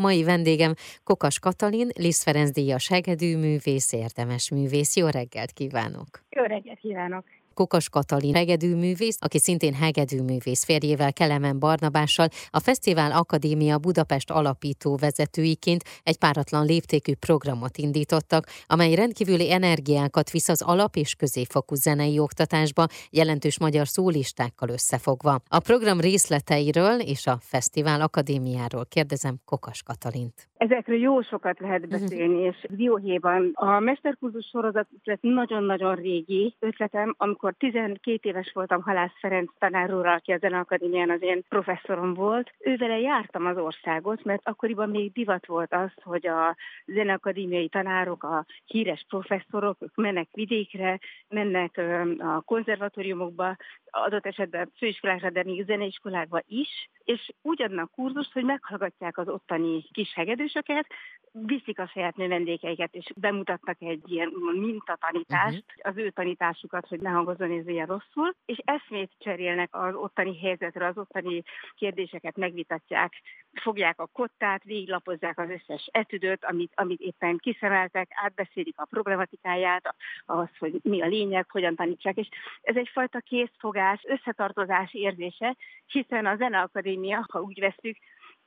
Mai vendégem Kokas Katalin, Lisz Ferenc díjas hegedű művész, érdemes művész. Jó reggelt kívánok! Jó reggelt kívánok! Kokas Katalin hegedűművész, aki szintén hegedűművész férjével Kelemen Barnabással a Fesztivál Akadémia Budapest alapító vezetőiként egy páratlan léptékű programot indítottak, amely rendkívüli energiákat visz az alap- és középfokú zenei oktatásba, jelentős magyar szólistákkal összefogva. A program részleteiről és a Fesztivál Akadémiáról kérdezem Kokas Katalint. Ezekről jó sokat lehet mhm. beszélni, és Dióhéjban a mesterkurzus sorozat nagyon-nagyon régi ötletem, amikor amikor 12 éves voltam Halász Ferenc tanárról, aki a Zeneakadémián az én professzorom volt, ővele jártam az országot, mert akkoriban még divat volt az, hogy a zeneakadémiai tanárok, a híres professzorok, mennek vidékre, mennek a konzervatóriumokba, adott esetben főiskolákra, de még zeneiskolákba is, és úgy adnak kurzust, hogy meghallgatják az ottani kis hegedűsöket, viszik a saját növendékeiket, és bemutatnak egy ilyen mintatanítást, uh-huh. az ő tanításukat, hogy ne hangozzon ez ilyen rosszul, és eszmét cserélnek az ottani helyzetre, az ottani kérdéseket megvitatják, fogják a kottát, végiglapozzák az összes etüdöt, amit, amit éppen kiszemeltek, átbeszélik a problematikáját, az, hogy mi a lényeg, hogyan tanítsák, és ez egyfajta készfogás, összetartozás érzése, hiszen a Zeneakadémia, ha úgy veszük,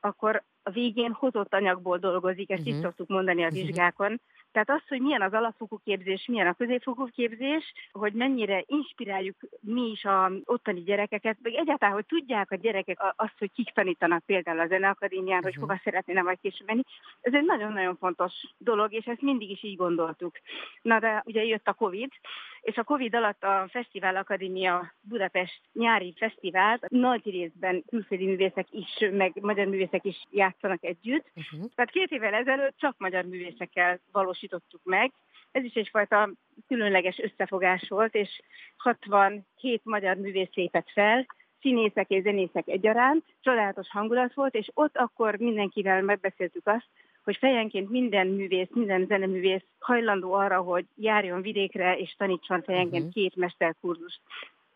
akkor a végén hozott anyagból dolgozik, ezt uh-huh. így szoktuk mondani a vizsgákon, tehát az, hogy milyen az alapfokú képzés, milyen a középfokú képzés, hogy mennyire inspiráljuk mi is a ottani gyerekeket, vagy egyáltalán, hogy tudják a gyerekek azt, hogy kik tanítanak például a Zeneakadémián, hogy mhm. hova szeretnének majd később menni. Ez egy nagyon-nagyon fontos dolog, és ezt mindig is így gondoltuk. Na de ugye jött a Covid, és a Covid alatt a Fesztivál Akadémia Budapest nyári fesztivál nagy részben külföldi művészek is, meg magyar művészek is játszanak együtt. Uh-huh. Tehát két évvel ezelőtt csak magyar művészekkel valósítottuk meg. Ez is egyfajta különleges összefogás volt, és 67 magyar művész lépett fel, színészek és zenészek egyaránt, csodálatos hangulat volt, és ott akkor mindenkivel megbeszéltük azt, hogy fejenként minden művész, minden zeneművész hajlandó arra, hogy járjon vidékre és tanítson fejenként uh-huh. két mesterkurzust.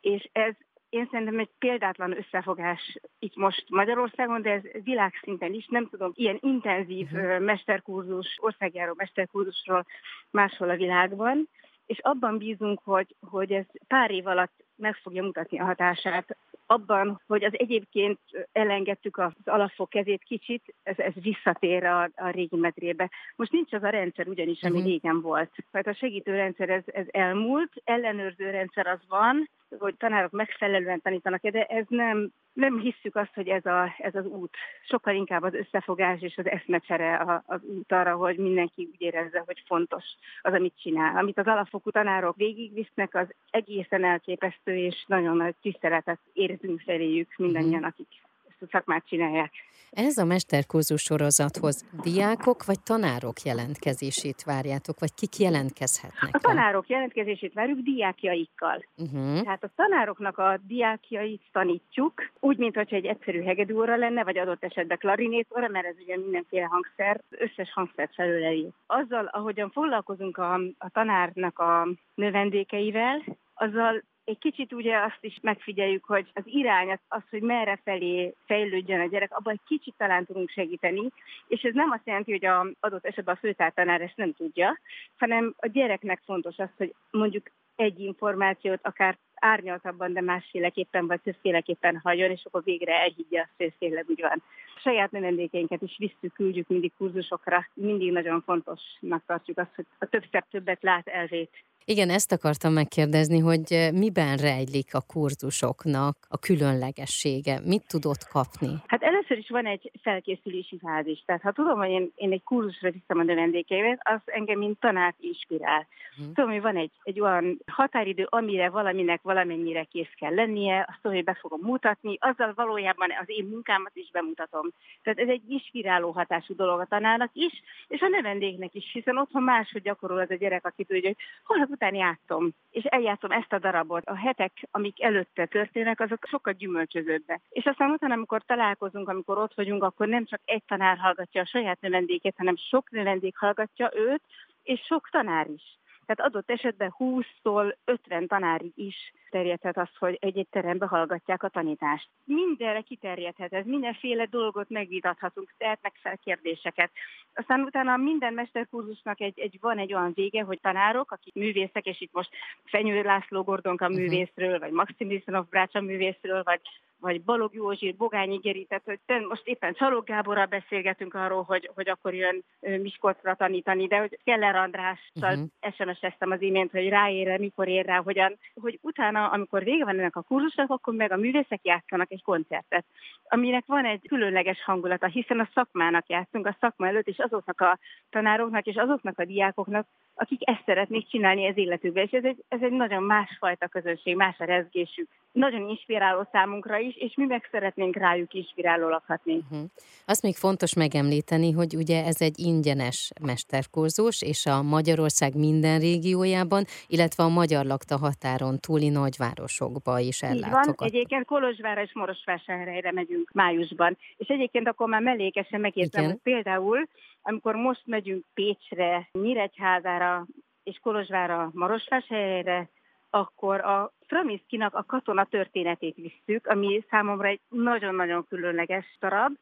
És ez én szerintem egy példátlan összefogás itt most Magyarországon, de ez világszinten is. Nem tudom, ilyen intenzív uh-huh. mesterkurzus, országjáró mesterkurzusról máshol a világban és abban bízunk, hogy, hogy ez pár év alatt meg fogja mutatni a hatását abban, hogy az egyébként elengedtük az alapfok kezét kicsit, ez, ez visszatér a, a régi medrébe. Most nincs az a rendszer ugyanis, ami uh-huh. régen volt. Tehát a segítő rendszer ez, ez elmúlt, ellenőrző rendszer az van, hogy tanárok megfelelően tanítanak, de ez nem, nem hisszük azt, hogy ez, a, ez az út. Sokkal inkább az összefogás és az eszmecsere az út arra, hogy mindenki úgy érezze, hogy fontos az, amit csinál. Amit az alapfokú tanárok végigvisznek, az egészen elképesztő, és nagyon nagy tiszteletet érzünk feléjük mindannyian, mhm. akik ezt a szakmát csinálják. Ez a mesterkurzus sorozathoz diákok vagy tanárok jelentkezését várjátok, vagy kik jelentkezhetnek? A tanárok jelentkezését várjuk diákjaikkal. Uh-huh. Tehát a tanároknak a diákjait tanítjuk, úgy, mint hogyha egy egyszerű hegedűóra lenne, vagy adott esetben klarinétóra, mert ez ugye mindenféle hangszer, összes hangszert felüleli. Azzal, ahogyan foglalkozunk a, a tanárnak a növendékeivel, azzal egy kicsit ugye azt is megfigyeljük, hogy az irány, az, hogy merre felé fejlődjön a gyerek, abban egy kicsit talán tudunk segíteni, és ez nem azt jelenti, hogy a adott esetben a főtártanár ezt nem tudja, hanem a gyereknek fontos az, hogy mondjuk egy információt akár árnyaltabban, de másféleképpen vagy többféleképpen hagyjon, és akkor végre elhiggye azt, hogy ez tényleg úgy van. A saját növendékeinket is visszük, küldjük mindig kurzusokra. Mindig nagyon fontosnak tartjuk azt, hogy a többször többet lát elvét igen, ezt akartam megkérdezni, hogy eh, miben rejlik a kurzusoknak a különlegessége? Mit tudott kapni? Hát először is van egy felkészülési fázis. Tehát ha tudom, hogy én, én egy kurzusra viszem a növendékeimet, az engem mint tanárt inspirál. Hmm. Tudom, hogy van egy, egy olyan határidő, amire valaminek valamennyire kész kell lennie, azt tudom, hogy be fogom mutatni, azzal valójában az én munkámat is bemutatom. Tehát ez egy inspiráló hatású dolog a tanárnak is, és a növendéknek is, hiszen otthon máshogy gyakorol az a gyerek, aki tudja, hogy hol után játszom, és eljátszom ezt a darabot. A hetek, amik előtte történnek, azok sokkal gyümölcsözőbbek. És aztán utána, amikor találkozunk, amikor ott vagyunk, akkor nem csak egy tanár hallgatja a saját növendékét, hanem sok növendék hallgatja őt, és sok tanár is. Tehát adott esetben 20-tól 50 tanárig is terjedhet az, hogy egy-egy terembe hallgatják a tanítást. Mindenre kiterjedhet ez, mindenféle dolgot megvitathatunk, tehetnek fel kérdéseket. Aztán utána minden mesterkurzusnak egy, egy, van egy olyan vége, hogy tanárok, akik művészek, és itt most Fenyő László Gordonka uh-huh. művészről, vagy Maxim Liszonov Brácsa művészről, vagy vagy Balog Józsi, Bogányi Geri, tehát hogy most éppen Csalók Gáborral beszélgetünk arról, hogy, hogy akkor jön Miskolcra tanítani, de hogy Keller Andrással uh-huh. SMS-eztem az imént, hogy ráér mikor ér rá, hogyan, hogy utána, amikor vége van ennek a kurzusnak, akkor meg a művészek játszanak egy koncertet, aminek van egy különleges hangulata, hiszen a szakmának játszunk, a szakma előtt, és azoknak a tanároknak, és azoknak a diákoknak, akik ezt szeretnék csinálni az életükben, és ez egy, ez egy nagyon másfajta közönség, más a rezgésük. Nagyon inspiráló számunkra is, és mi meg szeretnénk rájuk inspiráló lakhatni. Uh-huh. Azt még fontos megemlíteni, hogy ugye ez egy ingyenes mesterkurzus, és a Magyarország minden régiójában, illetve a magyar lakta határon túli nagyvárosokba is ellátogat. Így van, egyébként Kolozsvára és Morosvásárhelyre megyünk májusban, és egyébként akkor már mellékesen megértem, hogy például amikor most megyünk Pécsre, Nyíregyházára és Kolozsvára, Marosvásárhelyre, akkor a Framiszkinak a katona történetét visszük, ami számomra egy nagyon-nagyon különleges darab,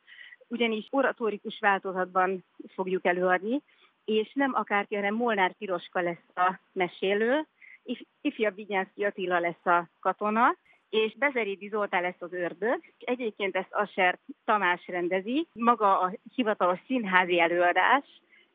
ugyanis oratórikus változatban fogjuk előadni, és nem akárki, hanem Molnár Piroska lesz a mesélő, ifjabb Vigyánszki Attila lesz a katona, és Bezerédi Zoltán lesz az ördög. Egyébként ezt Aser Tamás rendezi. Maga a hivatalos színházi előadás,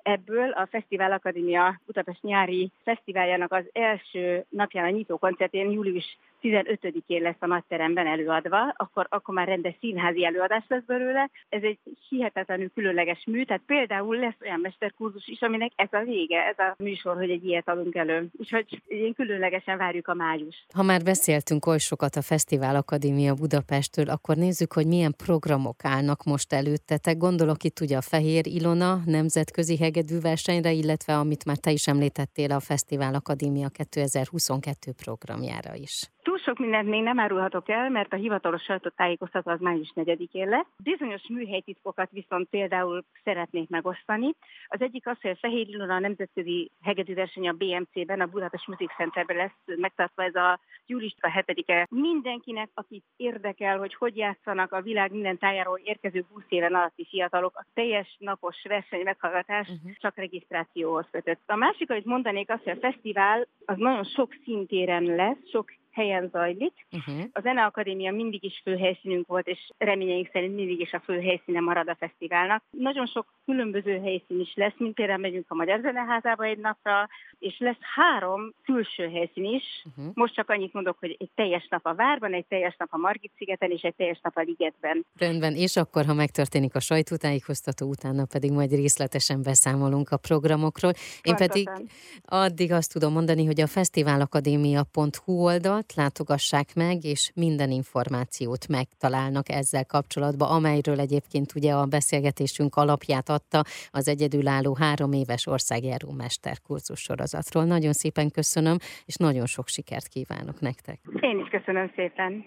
ebből a Fesztivál Akadémia Budapest nyári fesztiváljának az első napján a nyitó koncertén július 15-én lesz a nagyteremben előadva, akkor, akkor már rendes színházi előadás lesz belőle. Ez egy hihetetlenül különleges mű, tehát például lesz olyan mesterkurzus is, aminek ez a vége, ez a műsor, hogy egy ilyet adunk elő. Úgyhogy én különlegesen várjuk a május. Ha már beszéltünk oly sokat a Fesztivál Akadémia Budapestről, akkor nézzük, hogy milyen programok állnak most előttetek. Gondolok itt ugye a Fehér Ilona nemzetközi hegedű versenyre, illetve amit már te is említettél a Fesztivál Akadémia 2022 programjára is. Túl sok mindent még nem árulhatok el, mert a hivatalos sajtótájékoztató az május 4-én lesz. Bizonyos műhelytitkokat viszont például szeretnék megosztani. Az egyik az, hogy a Fehér Ilona a nemzetközi hegedűverseny a BMC-ben, a Budapest Music Centerben lesz megtartva ez a július a 7-e. Mindenkinek, akit érdekel, hogy hogy játszanak a világ minden tájáról érkező 20 éven alatti fiatalok, a teljes napos verseny meghallgatás uh-huh. csak regisztrációhoz kötött. A másik, amit mondanék, az, hogy a fesztivál az nagyon sok szintéren lesz, sok helyen zajlik. Uh-huh. A Zeneakadémia mindig is főhelyszínünk volt, és reményeink szerint mindig is a főhelyszíne marad a fesztiválnak. Nagyon sok különböző helyszín is lesz, mint például megyünk a Magyar Zeneházába egy napra, és lesz három külső helyszín is. Uh-huh. Most csak annyit mondok, hogy egy teljes nap a Várban, egy teljes nap a Margit-szigeten, és egy teljes nap a Ligetben. Rendben, és akkor, ha megtörténik a sajtótájékoztató, utána pedig majd részletesen beszámolunk a programokról. Én Pontosan. pedig addig azt tudom mondani, hogy a fesztiválakadémia.hu oldal oldalt látogassák meg, és minden információt megtalálnak ezzel kapcsolatban, amelyről egyébként ugye a beszélgetésünk alapját adta az egyedülálló három éves országjáró mesterkurzus sorozatról. Nagyon szépen köszönöm, és nagyon sok sikert kívánok nektek. Én is köszönöm szépen.